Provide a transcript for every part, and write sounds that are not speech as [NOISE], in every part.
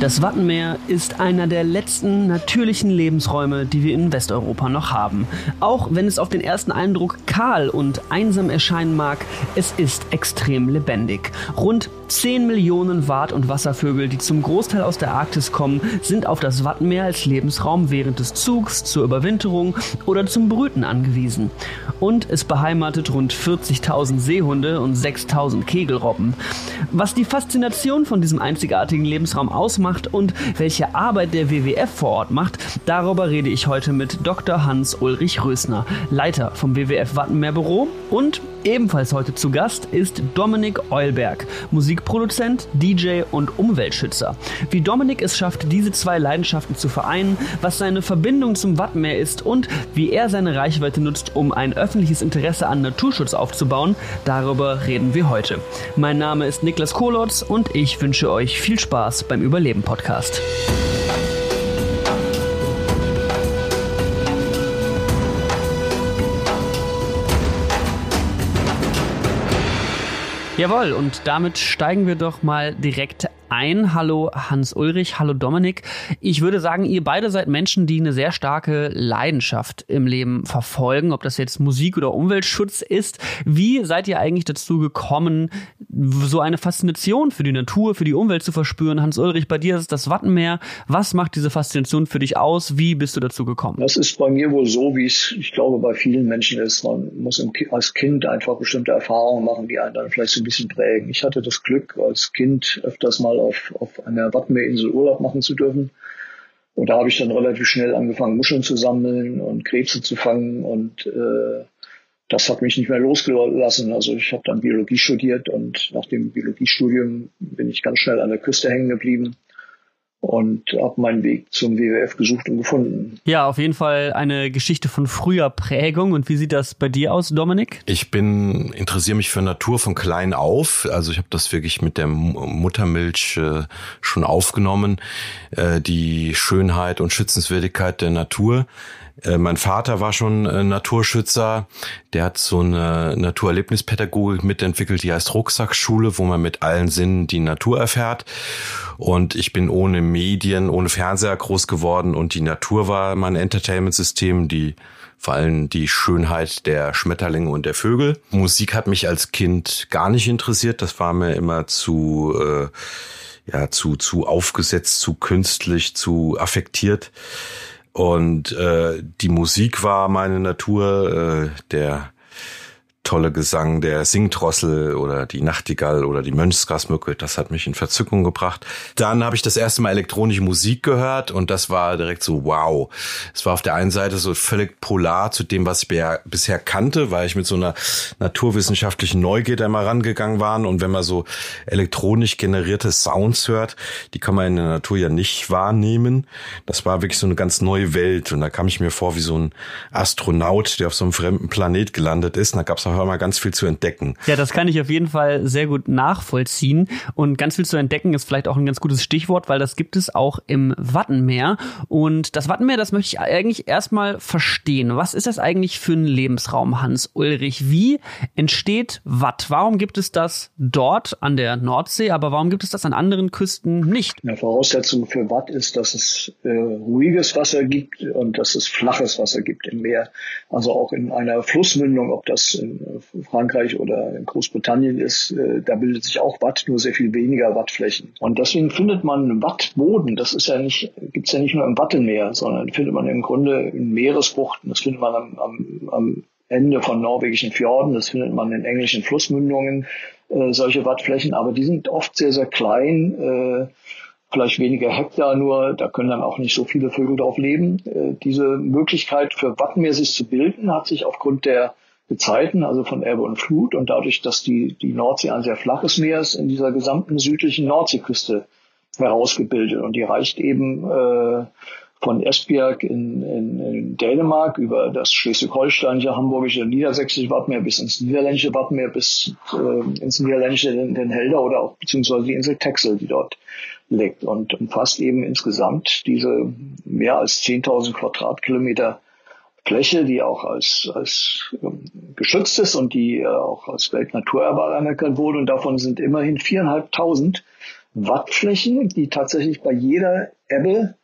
Das Wattenmeer ist einer der letzten natürlichen Lebensräume, die wir in Westeuropa noch haben. Auch wenn es auf den ersten Eindruck kahl und einsam erscheinen mag, es ist extrem lebendig. Rund 10 Millionen Wart- und Wasservögel, die zum Großteil aus der Arktis kommen, sind auf das Wattenmeer als Lebensraum während des Zugs, zur Überwinterung oder zum Brüten angewiesen. Und es beheimatet rund 40.000 Seehunde und 6.000 Kegelrobben. Was die Faszination von diesem einzigartigen Lebensraum ausmacht und welche Arbeit der WWF vor Ort macht, darüber rede ich heute mit Dr. Hans-Ulrich Rösner, Leiter vom WWF Wattenmeer Büro und Ebenfalls heute zu Gast ist Dominik Eulberg, Musikproduzent, DJ und Umweltschützer. Wie Dominik es schafft, diese zwei Leidenschaften zu vereinen, was seine Verbindung zum Wattmeer ist und wie er seine Reichweite nutzt, um ein öffentliches Interesse an Naturschutz aufzubauen, darüber reden wir heute. Mein Name ist Niklas Kolotz und ich wünsche euch viel Spaß beim Überleben Podcast. Jawohl, und damit steigen wir doch mal direkt ein. Hallo Hans-Ulrich, hallo Dominik. Ich würde sagen, ihr beide seid Menschen, die eine sehr starke Leidenschaft im Leben verfolgen, ob das jetzt Musik oder Umweltschutz ist. Wie seid ihr eigentlich dazu gekommen, so eine Faszination für die Natur, für die Umwelt zu verspüren? Hans-Ulrich, bei dir ist das Wattenmeer. Was macht diese Faszination für dich aus? Wie bist du dazu gekommen? Das ist bei mir wohl so, wie es, ich glaube, bei vielen Menschen ist. Man muss als Kind einfach bestimmte Erfahrungen machen, die einen dann vielleicht so ein bisschen prägen. Ich hatte das Glück, als Kind öfters mal auf, auf einer Wattenmeerinsel Urlaub machen zu dürfen. Und da habe ich dann relativ schnell angefangen, Muscheln zu sammeln und Krebse zu fangen. Und äh, das hat mich nicht mehr losgelassen. Also ich habe dann Biologie studiert und nach dem Biologiestudium bin ich ganz schnell an der Küste hängen geblieben und habe meinen Weg zum WWF gesucht und gefunden. Ja, auf jeden Fall eine Geschichte von früher Prägung. Und wie sieht das bei dir aus, Dominik? Ich bin interessiere mich für Natur von klein auf. Also ich habe das wirklich mit der Muttermilch äh, schon aufgenommen, äh, die Schönheit und Schützenswürdigkeit der Natur. Äh, mein Vater war schon äh, Naturschützer. Der hat so eine Naturerlebnispädagogik mitentwickelt, die heißt Rucksackschule, wo man mit allen Sinnen die Natur erfährt. Und ich bin ohne Medien, ohne Fernseher groß geworden und die Natur war mein Entertainment-System, die vor allem die Schönheit der Schmetterlinge und der Vögel. Musik hat mich als Kind gar nicht interessiert. Das war mir immer zu äh, ja zu zu aufgesetzt, zu künstlich, zu affektiert. Und äh, die Musik war meine Natur, äh, der tolle Gesang der Singdrossel oder die Nachtigall oder die Mönchsgrasmücke, das hat mich in Verzückung gebracht. Dann habe ich das erste Mal elektronische Musik gehört und das war direkt so wow. Es war auf der einen Seite so völlig polar zu dem, was ich bisher kannte, weil ich mit so einer naturwissenschaftlichen Neugierde immer rangegangen war und wenn man so elektronisch generierte Sounds hört, die kann man in der Natur ja nicht wahrnehmen. Das war wirklich so eine ganz neue Welt und da kam ich mir vor wie so ein Astronaut, der auf so einem fremden Planet gelandet ist. Und da gab es auch immer ganz viel zu entdecken. Ja, das kann ich auf jeden Fall sehr gut nachvollziehen. Und ganz viel zu entdecken ist vielleicht auch ein ganz gutes Stichwort, weil das gibt es auch im Wattenmeer. Und das Wattenmeer, das möchte ich eigentlich erstmal verstehen. Was ist das eigentlich für ein Lebensraum, Hans Ulrich? Wie entsteht Watt? Warum gibt es das dort an der Nordsee, aber warum gibt es das an anderen Küsten nicht? Ja, Voraussetzung für Watt ist, dass es äh, ruhiges Wasser gibt und dass es flaches Wasser gibt im Meer. Also auch in einer Flussmündung, ob das in Frankreich oder in Großbritannien ist, äh, da bildet sich auch Watt, nur sehr viel weniger Wattflächen. Und deswegen findet man Wattboden, das ist ja nicht, gibt's ja nicht nur im Wattenmeer, sondern findet man im Grunde in Meeresbuchten, das findet man am, am, am Ende von norwegischen Fjorden, das findet man in englischen Flussmündungen, äh, solche Wattflächen, aber die sind oft sehr, sehr klein, äh, vielleicht weniger Hektar nur, da können dann auch nicht so viele Vögel drauf leben. Äh, diese Möglichkeit für Wattenmeer sich zu bilden, hat sich aufgrund der Gezeiten, also von Ebbe und Flut und dadurch, dass die, die Nordsee ein sehr flaches Meer ist, in dieser gesamten südlichen Nordseeküste herausgebildet. Und die reicht eben äh, von Esbjerg in, in, in Dänemark über das schleswig-holsteinische, hamburgische, niedersächsische Wattmeer bis ins niederländische Wattmeer, bis äh, ins niederländische den, den Helder oder auch beziehungsweise die Insel Texel, die dort liegt und umfasst eben insgesamt diese mehr als 10.000 Quadratkilometer Fläche, die auch als, als ähm, geschützt ist und die äh, auch als Weltnaturerbe anerkannt wurde. Und davon sind immerhin viereinhalbtausend Wattflächen, die tatsächlich bei jeder Ebbe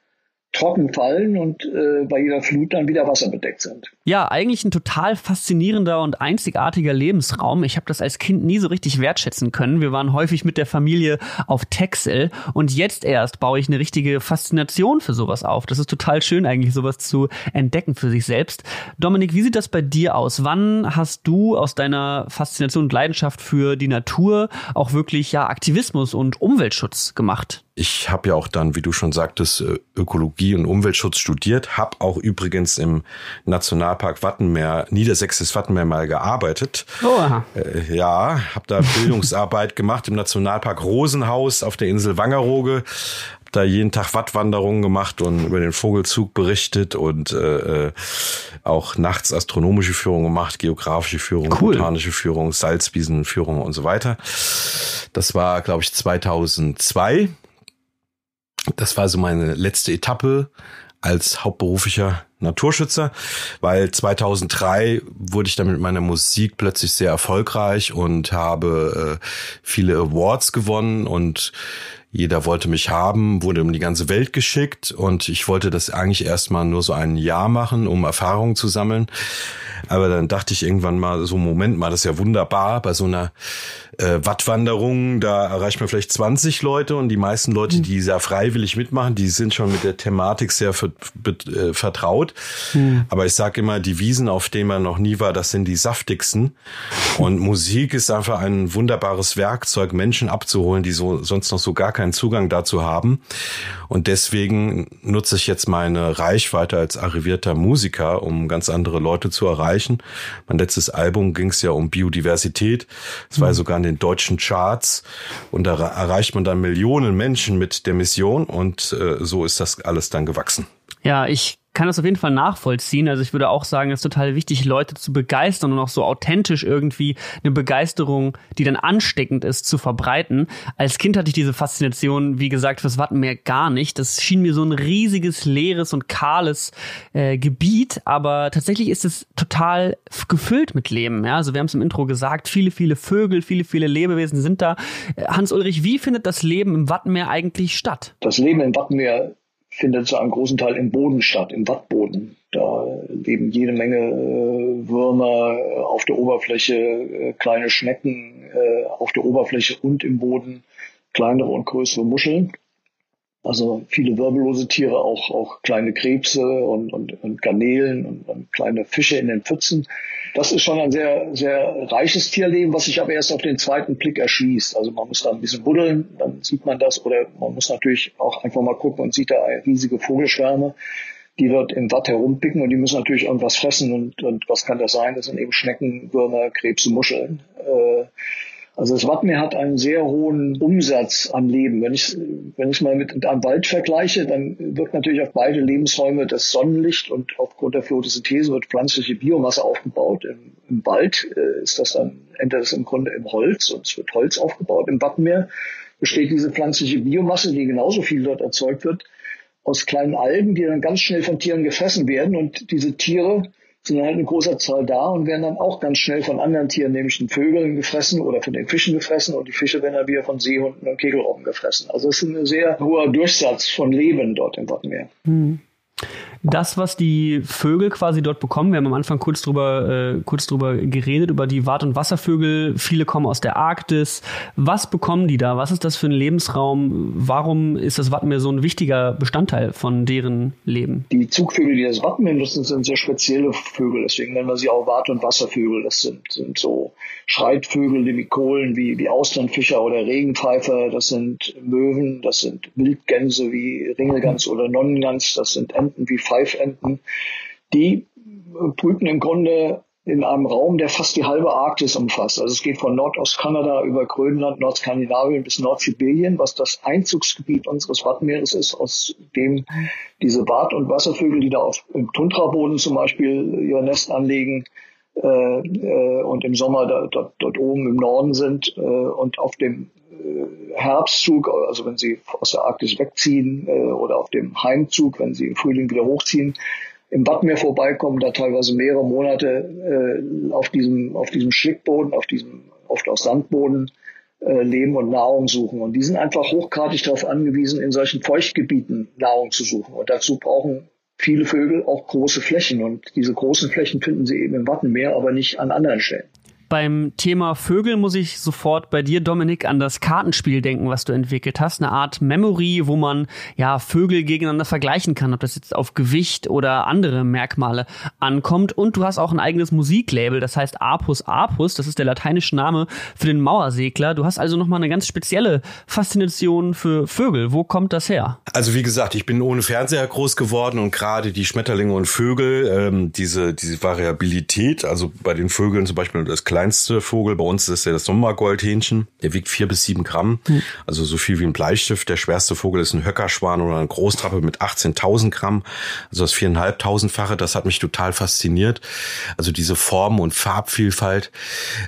trocken fallen und äh, bei jeder Flut dann wieder wasserbedeckt sind. Ja, eigentlich ein total faszinierender und einzigartiger Lebensraum. Ich habe das als Kind nie so richtig wertschätzen können. Wir waren häufig mit der Familie auf Texel und jetzt erst baue ich eine richtige Faszination für sowas auf. Das ist total schön eigentlich, sowas zu entdecken für sich selbst. Dominik, wie sieht das bei dir aus? Wann hast du aus deiner Faszination und Leidenschaft für die Natur auch wirklich ja Aktivismus und Umweltschutz gemacht? Ich habe ja auch dann, wie du schon sagtest, äh, Ökologie und Umweltschutz studiert, habe auch übrigens im Nationalpark Wattenmeer, Niedersächsisches Wattenmeer mal gearbeitet. Oh. Äh, ja, habe da Bildungsarbeit [LAUGHS] gemacht im Nationalpark Rosenhaus auf der Insel Wangerooge, da jeden Tag Wattwanderungen gemacht und über den Vogelzug berichtet und äh, äh auch nachts astronomische Führung gemacht, geografische Führung, cool. botanische Führung, Salzwiesenführung und so weiter. Das war, glaube ich, 2002. Das war so meine letzte Etappe als hauptberuflicher Naturschützer, weil 2003 wurde ich dann mit meiner Musik plötzlich sehr erfolgreich und habe äh, viele Awards gewonnen und jeder wollte mich haben, wurde um die ganze Welt geschickt und ich wollte das eigentlich erstmal nur so ein Jahr machen, um Erfahrungen zu sammeln. Aber dann dachte ich irgendwann mal, so Moment mal, das ist ja wunderbar bei so einer äh, Wattwanderung, da erreicht man vielleicht 20 Leute und die meisten Leute, mhm. die sehr freiwillig mitmachen, die sind schon mit der Thematik sehr äh, vertraut. Mhm. Aber ich sage immer, die Wiesen, auf denen man noch nie war, das sind die saftigsten. Und Musik ist einfach ein wunderbares Werkzeug, Menschen abzuholen, die so sonst noch so gar keinen Zugang dazu haben. Und deswegen nutze ich jetzt meine Reichweite als arrivierter Musiker, um ganz andere Leute zu erreichen. Mein letztes Album ging es ja um Biodiversität. Es war mhm. sogar in den deutschen Charts und da erreicht man dann Millionen Menschen mit der Mission und äh, so ist das alles dann gewachsen. Ja, ich kann das auf jeden Fall nachvollziehen. Also ich würde auch sagen, es ist total wichtig, Leute zu begeistern und auch so authentisch irgendwie eine Begeisterung, die dann ansteckend ist, zu verbreiten. Als Kind hatte ich diese Faszination, wie gesagt, fürs Wattenmeer gar nicht. Das schien mir so ein riesiges, leeres und kahles äh, Gebiet, aber tatsächlich ist es total gefüllt mit Leben. Ja? Also wir haben es im Intro gesagt, viele, viele Vögel, viele, viele Lebewesen sind da. Äh, Hans-Ulrich, wie findet das Leben im Wattenmeer eigentlich statt? Das Leben im Wattenmeer findet zu einem großen Teil im Boden statt, im Wattboden. Da leben jede Menge äh, Würmer äh, auf der Oberfläche, äh, kleine Schnecken äh, auf der Oberfläche und im Boden, kleinere und größere Muscheln. Also viele wirbellose Tiere, auch, auch kleine Krebse und, und, und Garnelen und, und kleine Fische in den Pfützen. Das ist schon ein sehr, sehr reiches Tierleben, was sich aber erst auf den zweiten Blick erschließt. Also man muss da ein bisschen buddeln, dann sieht man das. Oder man muss natürlich auch einfach mal gucken und sieht da riesige Vogelschwärme, die dort im Watt herumpicken und die müssen natürlich irgendwas fressen. Und, und was kann das sein? Das sind eben Schnecken, Würmer, Krebse, Muscheln. Äh, also das Wattenmeer hat einen sehr hohen Umsatz an Leben. Wenn ich wenn ich mal mit einem Wald vergleiche, dann wird natürlich auf beide Lebensräume das Sonnenlicht und aufgrund der Photosynthese wird pflanzliche Biomasse aufgebaut. Im, im Wald äh, ist das dann endet es im Grunde im Holz und es wird Holz aufgebaut. Im Wattenmeer besteht diese pflanzliche Biomasse, die genauso viel dort erzeugt wird, aus kleinen Algen, die dann ganz schnell von Tieren gefressen werden und diese Tiere sind halt in großer Zahl da und werden dann auch ganz schnell von anderen Tieren, nämlich den Vögeln gefressen oder von den Fischen gefressen und die Fische werden dann wieder von Seehunden und Kegelrobben gefressen. Also es ist ein sehr hoher Durchsatz von Leben dort im Wattenmeer. Mhm das, was die Vögel quasi dort bekommen. Wir haben am Anfang kurz drüber, äh, kurz drüber geredet, über die Wart- und Wasservögel. Viele kommen aus der Arktis. Was bekommen die da? Was ist das für ein Lebensraum? Warum ist das Wattenmeer so ein wichtiger Bestandteil von deren Leben? Die Zugvögel, die das Wattenmeer nutzen, sind sehr spezielle Vögel. Deswegen nennen wir sie auch Wart- und Wasservögel. Das sind, sind so Schreitvögel, wie Kohlen, wie, wie Austernfischer oder Regenpfeifer. Das sind Möwen, das sind Wildgänse wie Ringelgans oder Nonnengans. Das sind Enten wie Pfeifenten, die brüten im Grunde in einem Raum, der fast die halbe Arktis umfasst. Also es geht von Nordostkanada über Grönland, Nordskandinavien bis Nordsibirien, was das Einzugsgebiet unseres Wattenmeeres ist, aus dem diese Bad- und Wasservögel, die da auf, im Tundraboden zum Beispiel ihr Nest anlegen äh, äh, und im Sommer da, dort, dort oben im Norden sind äh, und auf dem Herbstzug, also wenn sie aus der Arktis wegziehen äh, oder auf dem Heimzug, wenn sie im Frühling wieder hochziehen, im Wattenmeer vorbeikommen, da teilweise mehrere Monate äh, auf diesem auf diesem Schlickboden, auf diesem oft aus Sandboden äh, leben und Nahrung suchen. Und die sind einfach hochgradig darauf angewiesen, in solchen Feuchtgebieten Nahrung zu suchen. Und dazu brauchen viele Vögel auch große Flächen. Und diese großen Flächen finden sie eben im Wattenmeer, aber nicht an anderen Stellen. Beim Thema Vögel muss ich sofort bei dir, Dominik, an das Kartenspiel denken, was du entwickelt hast. Eine Art Memory, wo man ja Vögel gegeneinander vergleichen kann, ob das jetzt auf Gewicht oder andere Merkmale ankommt. Und du hast auch ein eigenes Musiklabel, das heißt Apus Apus. Das ist der lateinische Name für den Mauersegler. Du hast also nochmal eine ganz spezielle Faszination für Vögel. Wo kommt das her? Also wie gesagt, ich bin ohne Fernseher groß geworden und gerade die Schmetterlinge und Vögel, ähm, diese, diese Variabilität, also bei den Vögeln zum Beispiel das Kleine kleinste Vogel bei uns ist ja das Sommergoldhähnchen. Der wiegt vier bis sieben Gramm, mhm. also so viel wie ein Bleistift. Der schwerste Vogel ist ein Höckerschwan oder ein Großtrappe mit 18.000 Gramm, also das viereinhalbtausendfache. Das hat mich total fasziniert. Also diese Form und Farbvielfalt.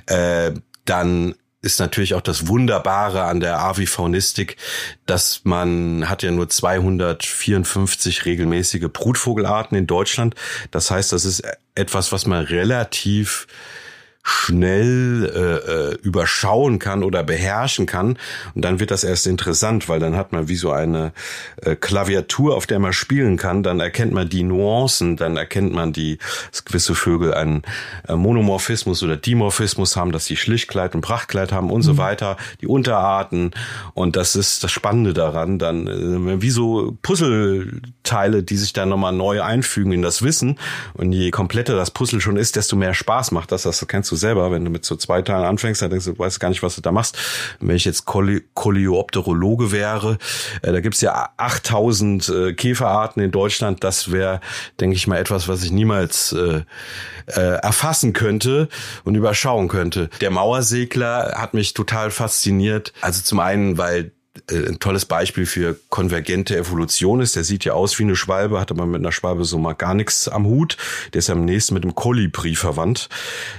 Äh, dann ist natürlich auch das Wunderbare an der Avifaunistik, dass man hat ja nur 254 regelmäßige Brutvogelarten in Deutschland. Das heißt, das ist etwas, was man relativ schnell äh, äh, überschauen kann oder beherrschen kann. Und dann wird das erst interessant, weil dann hat man wie so eine äh, Klaviatur, auf der man spielen kann. Dann erkennt man die Nuancen, dann erkennt man die, dass gewisse Vögel einen äh, Monomorphismus oder Dimorphismus haben, dass sie Schlichtkleid und Prachtkleid haben und mhm. so weiter, die Unterarten. Und das ist das Spannende daran, dann äh, wie so Puzzleteile, die sich dann nochmal neu einfügen in das Wissen. Und je kompletter das Puzzle schon ist, desto mehr Spaß macht das. Das kennst du du selber, wenn du mit so zwei Teilen anfängst, dann denkst du, du weißt gar nicht, was du da machst. Wenn ich jetzt Koleopterologe wäre, äh, da gibt's ja 8000 äh, Käferarten in Deutschland, das wäre, denke ich mal, etwas, was ich niemals äh, äh, erfassen könnte und überschauen könnte. Der Mauersegler hat mich total fasziniert. Also zum einen, weil ein tolles Beispiel für konvergente Evolution ist. Der sieht ja aus wie eine Schwalbe, hat aber mit einer Schwalbe so mal gar nichts am Hut. Der ist am nächsten mit dem Kolibri verwandt.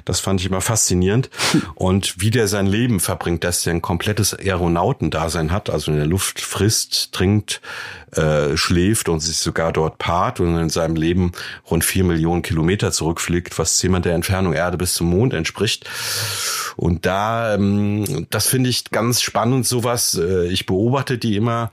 Das fand ich immer faszinierend. [LAUGHS] Und wie der sein Leben verbringt, dass der ein komplettes Aeronautendasein hat, also in der Luft frisst, trinkt, äh, schläft und sich sogar dort paart und in seinem Leben rund vier Millionen Kilometer zurückfliegt, was zehnmal der Entfernung Erde bis zum Mond entspricht. Und da, ähm, das finde ich ganz spannend, sowas. Äh, ich beobachte die immer.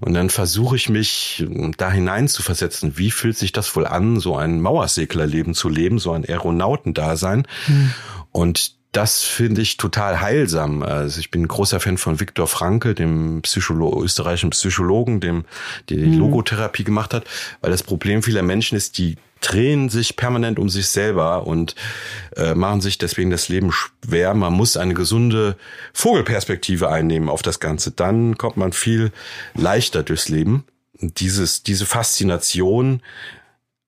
Und dann versuche ich mich da hinein zu versetzen. Wie fühlt sich das wohl an, so ein Mauerseglerleben zu leben, so ein Aeronautendasein? Hm. Und das finde ich total heilsam. Also ich bin ein großer Fan von Viktor Frankl, dem Psycholo österreichischen Psychologen, dem die mhm. Logotherapie gemacht hat, weil das Problem vieler Menschen ist, die drehen sich permanent um sich selber und äh, machen sich deswegen das Leben schwer. Man muss eine gesunde Vogelperspektive einnehmen auf das Ganze. Dann kommt man viel leichter durchs Leben. Dieses, diese Faszination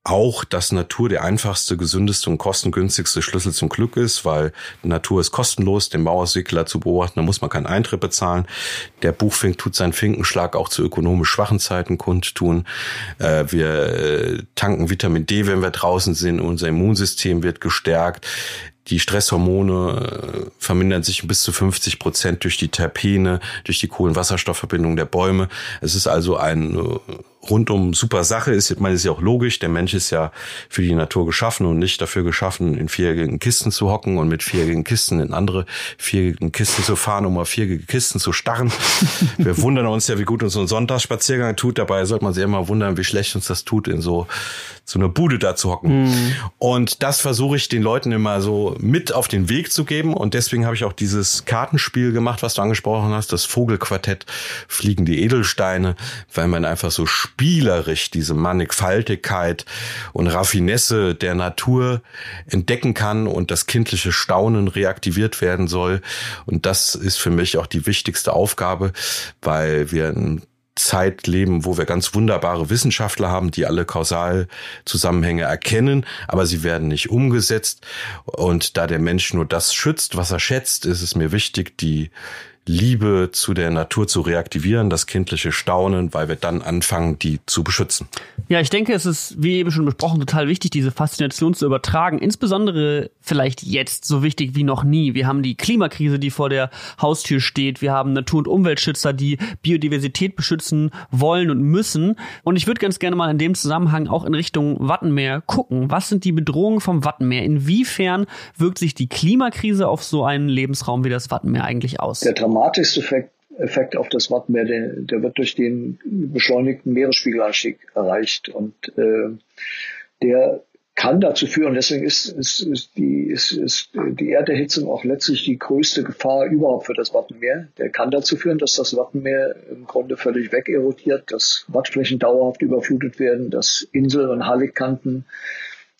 auch, dass Natur der einfachste, gesündeste und kostengünstigste Schlüssel zum Glück ist, weil Natur ist kostenlos, den Mauersegler zu beobachten, da muss man keinen Eintritt bezahlen. Der Buchfink tut seinen Finkenschlag auch zu ökonomisch schwachen Zeiten kundtun. Äh, wir äh, tanken Vitamin D, wenn wir draußen sind, unser Immunsystem wird gestärkt. Die Stresshormone äh, vermindern sich bis zu 50 Prozent durch die Terpene, durch die Kohlenwasserstoffverbindung der Bäume. Es ist also ein rundum super Sache ist. Ich meine, ist ja auch logisch. Der Mensch ist ja für die Natur geschaffen und nicht dafür geschaffen, in viereckigen Kisten zu hocken und mit viereckigen Kisten in andere viereckigen Kisten zu fahren, um auf viereckige Kisten zu starren. [LAUGHS] Wir wundern uns ja, wie gut uns so ein Sonntagsspaziergang tut. Dabei sollte man sich immer wundern, wie schlecht uns das tut, in so, so einer Bude da zu hocken. Mhm. Und das versuche ich den Leuten immer so mit auf den Weg zu geben. Und deswegen habe ich auch dieses Kartenspiel gemacht, was du angesprochen hast, das Vogelquartett, fliegende Edelsteine, weil man einfach so spielerisch diese Mannigfaltigkeit und Raffinesse der Natur entdecken kann und das kindliche Staunen reaktiviert werden soll. Und das ist für mich auch die wichtigste Aufgabe, weil wir in Zeit leben, wo wir ganz wunderbare Wissenschaftler haben, die alle Kausalzusammenhänge erkennen, aber sie werden nicht umgesetzt. Und da der Mensch nur das schützt, was er schätzt, ist es mir wichtig, die Liebe zu der Natur zu reaktivieren, das kindliche Staunen, weil wir dann anfangen, die zu beschützen. Ja, ich denke, es ist, wie eben schon besprochen, total wichtig, diese Faszination zu übertragen. Insbesondere vielleicht jetzt so wichtig wie noch nie. Wir haben die Klimakrise, die vor der Haustür steht. Wir haben Natur- und Umweltschützer, die Biodiversität beschützen wollen und müssen. Und ich würde ganz gerne mal in dem Zusammenhang auch in Richtung Wattenmeer gucken. Was sind die Bedrohungen vom Wattenmeer? Inwiefern wirkt sich die Klimakrise auf so einen Lebensraum wie das Wattenmeer eigentlich aus? Dramatischste Effekt, Effekt auf das Wattenmeer, der, der wird durch den beschleunigten Meeresspiegelanstieg erreicht. Und äh, der kann dazu führen, deswegen ist, ist, ist, die, ist, ist die Erderhitzung auch letztlich die größte Gefahr überhaupt für das Wattenmeer. Der kann dazu führen, dass das Wattenmeer im Grunde völlig wegerodiert, dass Wattflächen dauerhaft überflutet werden, dass Inseln und Halligkanten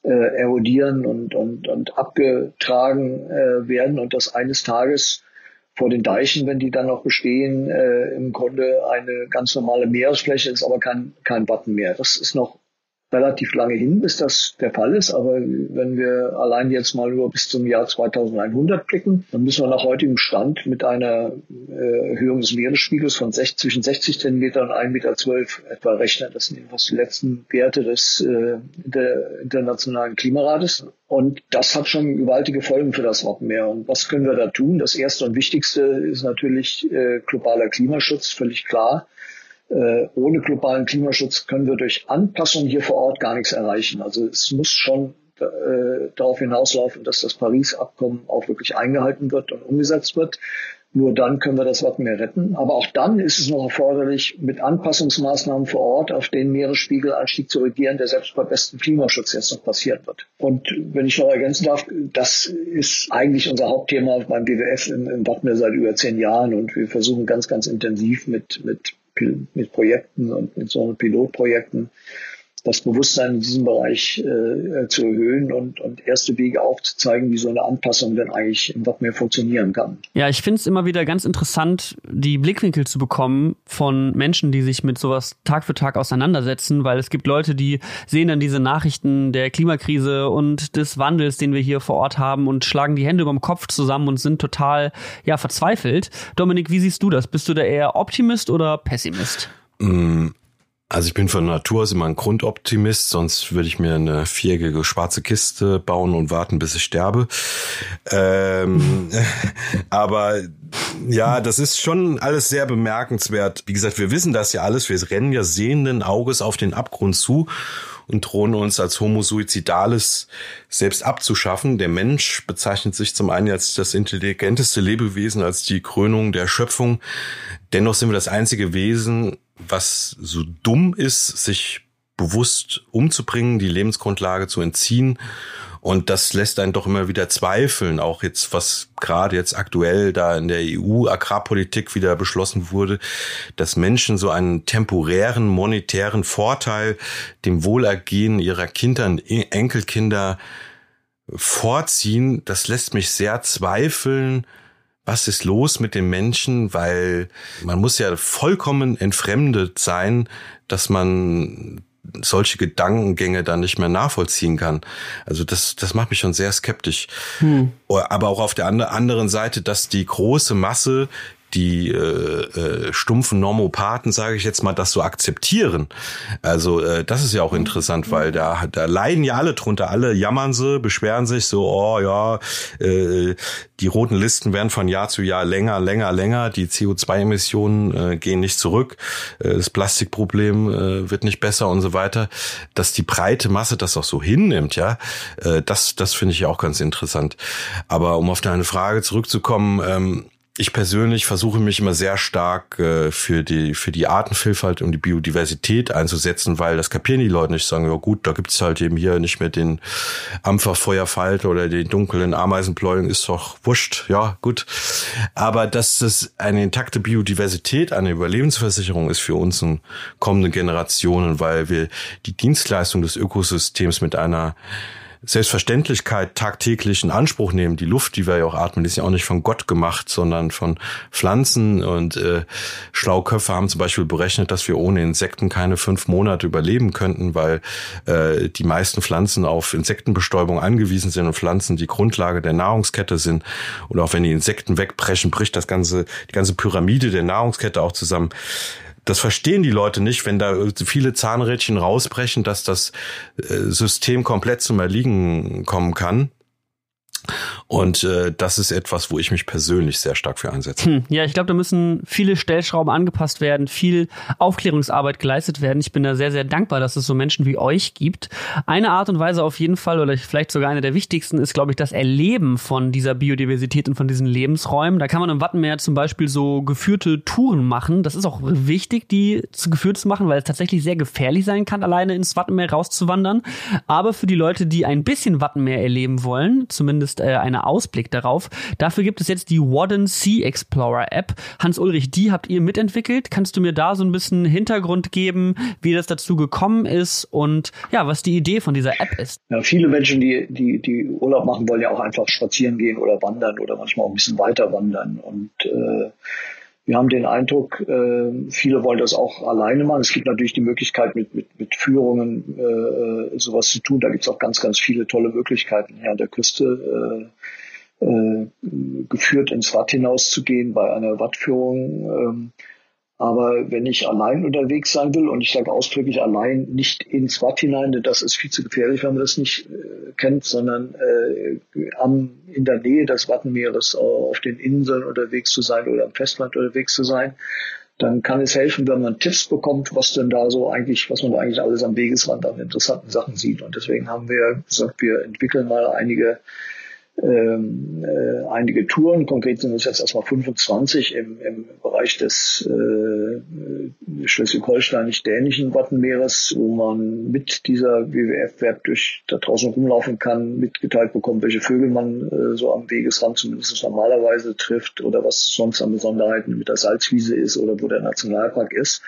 äh, erodieren und, und, und abgetragen äh, werden und dass eines Tages vor den Deichen, wenn die dann noch bestehen, äh, im Grunde eine ganz normale Meeresfläche ist, aber kein, kein Watten mehr. Das ist noch relativ lange hin, bis das der Fall ist. Aber wenn wir allein jetzt mal nur bis zum Jahr 2100 blicken, dann müssen wir nach heutigem Stand mit einer äh, Erhöhung des Meeresspiegels von 60, zwischen 60 Zentimeter und 1,12 Meter etwa rechnen. Das sind jedenfalls die letzten Werte des äh, der Internationalen Klimarates. Und das hat schon gewaltige Folgen für das Wattenmeer. Und was können wir da tun? Das erste und wichtigste ist natürlich äh, globaler Klimaschutz, völlig klar äh, ohne globalen Klimaschutz können wir durch Anpassung hier vor Ort gar nichts erreichen. Also es muss schon äh, darauf hinauslaufen, dass das Paris-Abkommen auch wirklich eingehalten wird und umgesetzt wird. Nur dann können wir das Wattenmeer retten. Aber auch dann ist es noch erforderlich, mit Anpassungsmaßnahmen vor Ort auf den Meeresspiegelanstieg zu reagieren, der selbst bei bestem Klimaschutz jetzt noch passieren wird. Und wenn ich noch ergänzen darf, das ist eigentlich unser Hauptthema beim im, im Wattenmeer seit über zehn Jahren. Und wir versuchen ganz, ganz intensiv mit, mit mit Projekten und mit so Pilotprojekten das Bewusstsein in diesem Bereich äh, zu erhöhen und, und erste Wege aufzuzeigen, wie so eine Anpassung denn eigentlich im mehr funktionieren kann. Ja, ich finde es immer wieder ganz interessant, die Blickwinkel zu bekommen von Menschen, die sich mit sowas Tag für Tag auseinandersetzen, weil es gibt Leute, die sehen dann diese Nachrichten der Klimakrise und des Wandels, den wir hier vor Ort haben und schlagen die Hände über dem Kopf zusammen und sind total ja verzweifelt. Dominik, wie siehst du das? Bist du da eher Optimist oder Pessimist? Also ich bin von Natur aus immer ein Grundoptimist, sonst würde ich mir eine viereckige schwarze Kiste bauen und warten, bis ich sterbe. Ähm, [LAUGHS] aber ja, das ist schon alles sehr bemerkenswert. Wie gesagt, wir wissen das ja alles. Wir rennen ja sehenden Auges auf den Abgrund zu und drohen uns als Homo suicidales selbst abzuschaffen. Der Mensch bezeichnet sich zum einen als das intelligenteste Lebewesen, als die Krönung der Schöpfung. Dennoch sind wir das einzige Wesen, was so dumm ist, sich bewusst umzubringen, die Lebensgrundlage zu entziehen. Und das lässt einen doch immer wieder zweifeln, auch jetzt, was gerade jetzt aktuell da in der EU-Agrarpolitik wieder beschlossen wurde, dass Menschen so einen temporären monetären Vorteil dem Wohlergehen ihrer Kinder und Enkelkinder vorziehen. Das lässt mich sehr zweifeln, was ist los mit den Menschen, weil man muss ja vollkommen entfremdet sein, dass man solche Gedankengänge dann nicht mehr nachvollziehen kann. Also das, das macht mich schon sehr skeptisch. Hm. Aber auch auf der anderen Seite, dass die große Masse die äh, äh, stumpfen Normopathen, sage ich jetzt mal, das so akzeptieren. Also äh, das ist ja auch interessant, weil da, da leiden ja alle drunter, alle jammern sie, beschweren sich so, oh ja, äh, die roten Listen werden von Jahr zu Jahr länger, länger, länger, die CO2-Emissionen äh, gehen nicht zurück, äh, das Plastikproblem äh, wird nicht besser und so weiter. Dass die breite Masse das auch so hinnimmt, ja, äh, das, das finde ich ja auch ganz interessant. Aber um auf deine Frage zurückzukommen, ähm, ich persönlich versuche mich immer sehr stark äh, für die für die Artenvielfalt und die Biodiversität einzusetzen, weil das kapieren die Leute nicht. Sagen ja gut, da gibt's halt eben hier nicht mehr den Ampferfeuerfalter oder den dunklen Ameisenbläuling, ist doch wurscht. Ja, gut. Aber dass das eine intakte Biodiversität, eine Überlebensversicherung ist für uns und kommende Generationen, weil wir die Dienstleistung des Ökosystems mit einer Selbstverständlichkeit tagtäglich in Anspruch nehmen. Die Luft, die wir ja auch atmen, ist ja auch nicht von Gott gemacht, sondern von Pflanzen. Und äh, schlaue Köpfe haben zum Beispiel berechnet, dass wir ohne Insekten keine fünf Monate überleben könnten, weil äh, die meisten Pflanzen auf Insektenbestäubung angewiesen sind und Pflanzen die Grundlage der Nahrungskette sind. Und auch wenn die Insekten wegbrechen, bricht das ganze, die ganze Pyramide der Nahrungskette auch zusammen das verstehen die Leute nicht, wenn da viele Zahnrädchen rausbrechen, dass das äh, System komplett zum Erliegen kommen kann. Und äh, das ist etwas, wo ich mich persönlich sehr stark für einsetze. Hm, ja, ich glaube, da müssen viele Stellschrauben angepasst werden, viel Aufklärungsarbeit geleistet werden. Ich bin da sehr, sehr dankbar, dass es so Menschen wie euch gibt. Eine Art und Weise auf jeden Fall, oder vielleicht sogar eine der wichtigsten, ist, glaube ich, das Erleben von dieser Biodiversität und von diesen Lebensräumen. Da kann man im Wattenmeer zum Beispiel so geführte Touren machen. Das ist auch wichtig, die zu geführt zu machen, weil es tatsächlich sehr gefährlich sein kann, alleine ins Wattenmeer rauszuwandern. Aber für die Leute, die ein bisschen Wattenmeer erleben wollen, zumindest äh, eine kleiner Ausblick darauf. Dafür gibt es jetzt die Warden Sea Explorer App. Hans-Ulrich, die habt ihr mitentwickelt. Kannst du mir da so ein bisschen Hintergrund geben, wie das dazu gekommen ist und ja, was die Idee von dieser App ist? Ja, viele Menschen, die, die, die Urlaub machen, wollen ja auch einfach spazieren gehen oder wandern oder manchmal auch ein bisschen weiter wandern und äh, wir haben den Eindruck, äh, viele wollen das auch alleine machen. Es gibt natürlich die Möglichkeit, mit, mit, mit Führungen äh, sowas zu tun. Da gibt es auch ganz, ganz viele tolle Möglichkeiten hier an der Küste. Äh, äh, geführt ins Watt hinauszugehen bei einer Wattführung. Ähm, aber wenn ich allein unterwegs sein will, und ich sage ausdrücklich allein, nicht ins Watt hinein, denn das ist viel zu gefährlich, wenn man das nicht äh, kennt, sondern äh, am, in der Nähe des Wattenmeeres auf den Inseln unterwegs zu sein oder am Festland unterwegs zu sein, dann kann es helfen, wenn man Tipps bekommt, was denn da so eigentlich, was man da eigentlich alles am Wegesrand an interessanten Sachen sieht. Und deswegen haben wir gesagt, wir entwickeln mal einige ähm, äh, einige Touren, konkret sind es jetzt erstmal 25 im, im Bereich des äh, schleswig-holsteinisch-dänischen Wattenmeeres, wo man mit dieser WWF-Web durch da draußen rumlaufen kann, mitgeteilt bekommt, welche Vögel man äh, so am Wegesrand zumindest normalerweise trifft oder was sonst an Besonderheiten mit der Salzwiese ist oder wo der Nationalpark ist.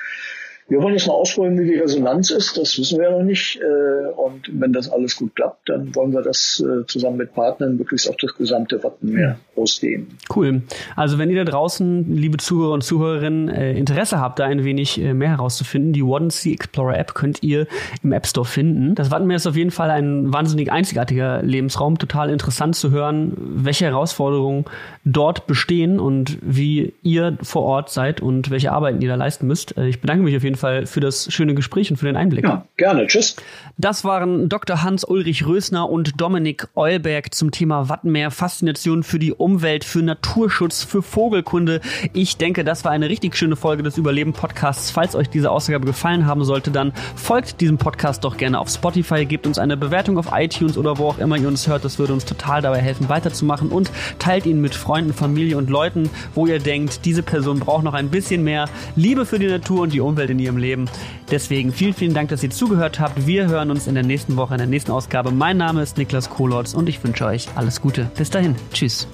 Wir wollen jetzt mal ausprobieren, wie die Resonanz ist. Das wissen wir noch nicht. Äh, und wenn das alles gut klappt, dann wollen wir das äh, zusammen mit Partnern möglichst auf das gesamte Wattenmeer ausdehnen. Cool. Also wenn ihr da draußen, liebe Zuhörer und Zuhörerinnen, äh, Interesse habt, da ein wenig mehr herauszufinden, die One Sea Explorer App könnt ihr im App Store finden. Das Wattenmeer ist auf jeden Fall ein wahnsinnig einzigartiger Lebensraum. Total interessant zu hören, welche Herausforderungen dort bestehen und wie ihr vor Ort seid und welche Arbeiten ihr da leisten müsst. Ich bedanke mich auf jeden Fall Fall für das schöne Gespräch und für den Einblick. Ja, gerne. Tschüss. Das waren Dr. Hans-Ulrich Rösner und Dominik Eulberg zum Thema Wattenmeer, Faszination für die Umwelt, für Naturschutz, für Vogelkunde. Ich denke, das war eine richtig schöne Folge des Überleben-Podcasts. Falls euch diese Ausgabe gefallen haben sollte, dann folgt diesem Podcast doch gerne auf Spotify, gebt uns eine Bewertung auf iTunes oder wo auch immer ihr uns hört. Das würde uns total dabei helfen, weiterzumachen und teilt ihn mit Freunden, Familie und Leuten, wo ihr denkt, diese Person braucht noch ein bisschen mehr Liebe für die Natur und die Umwelt in ihrem Leben. Deswegen vielen, vielen Dank, dass ihr zugehört habt. Wir hören uns in der nächsten Woche, in der nächsten Ausgabe. Mein Name ist Niklas Kohlotz und ich wünsche euch alles Gute. Bis dahin. Tschüss.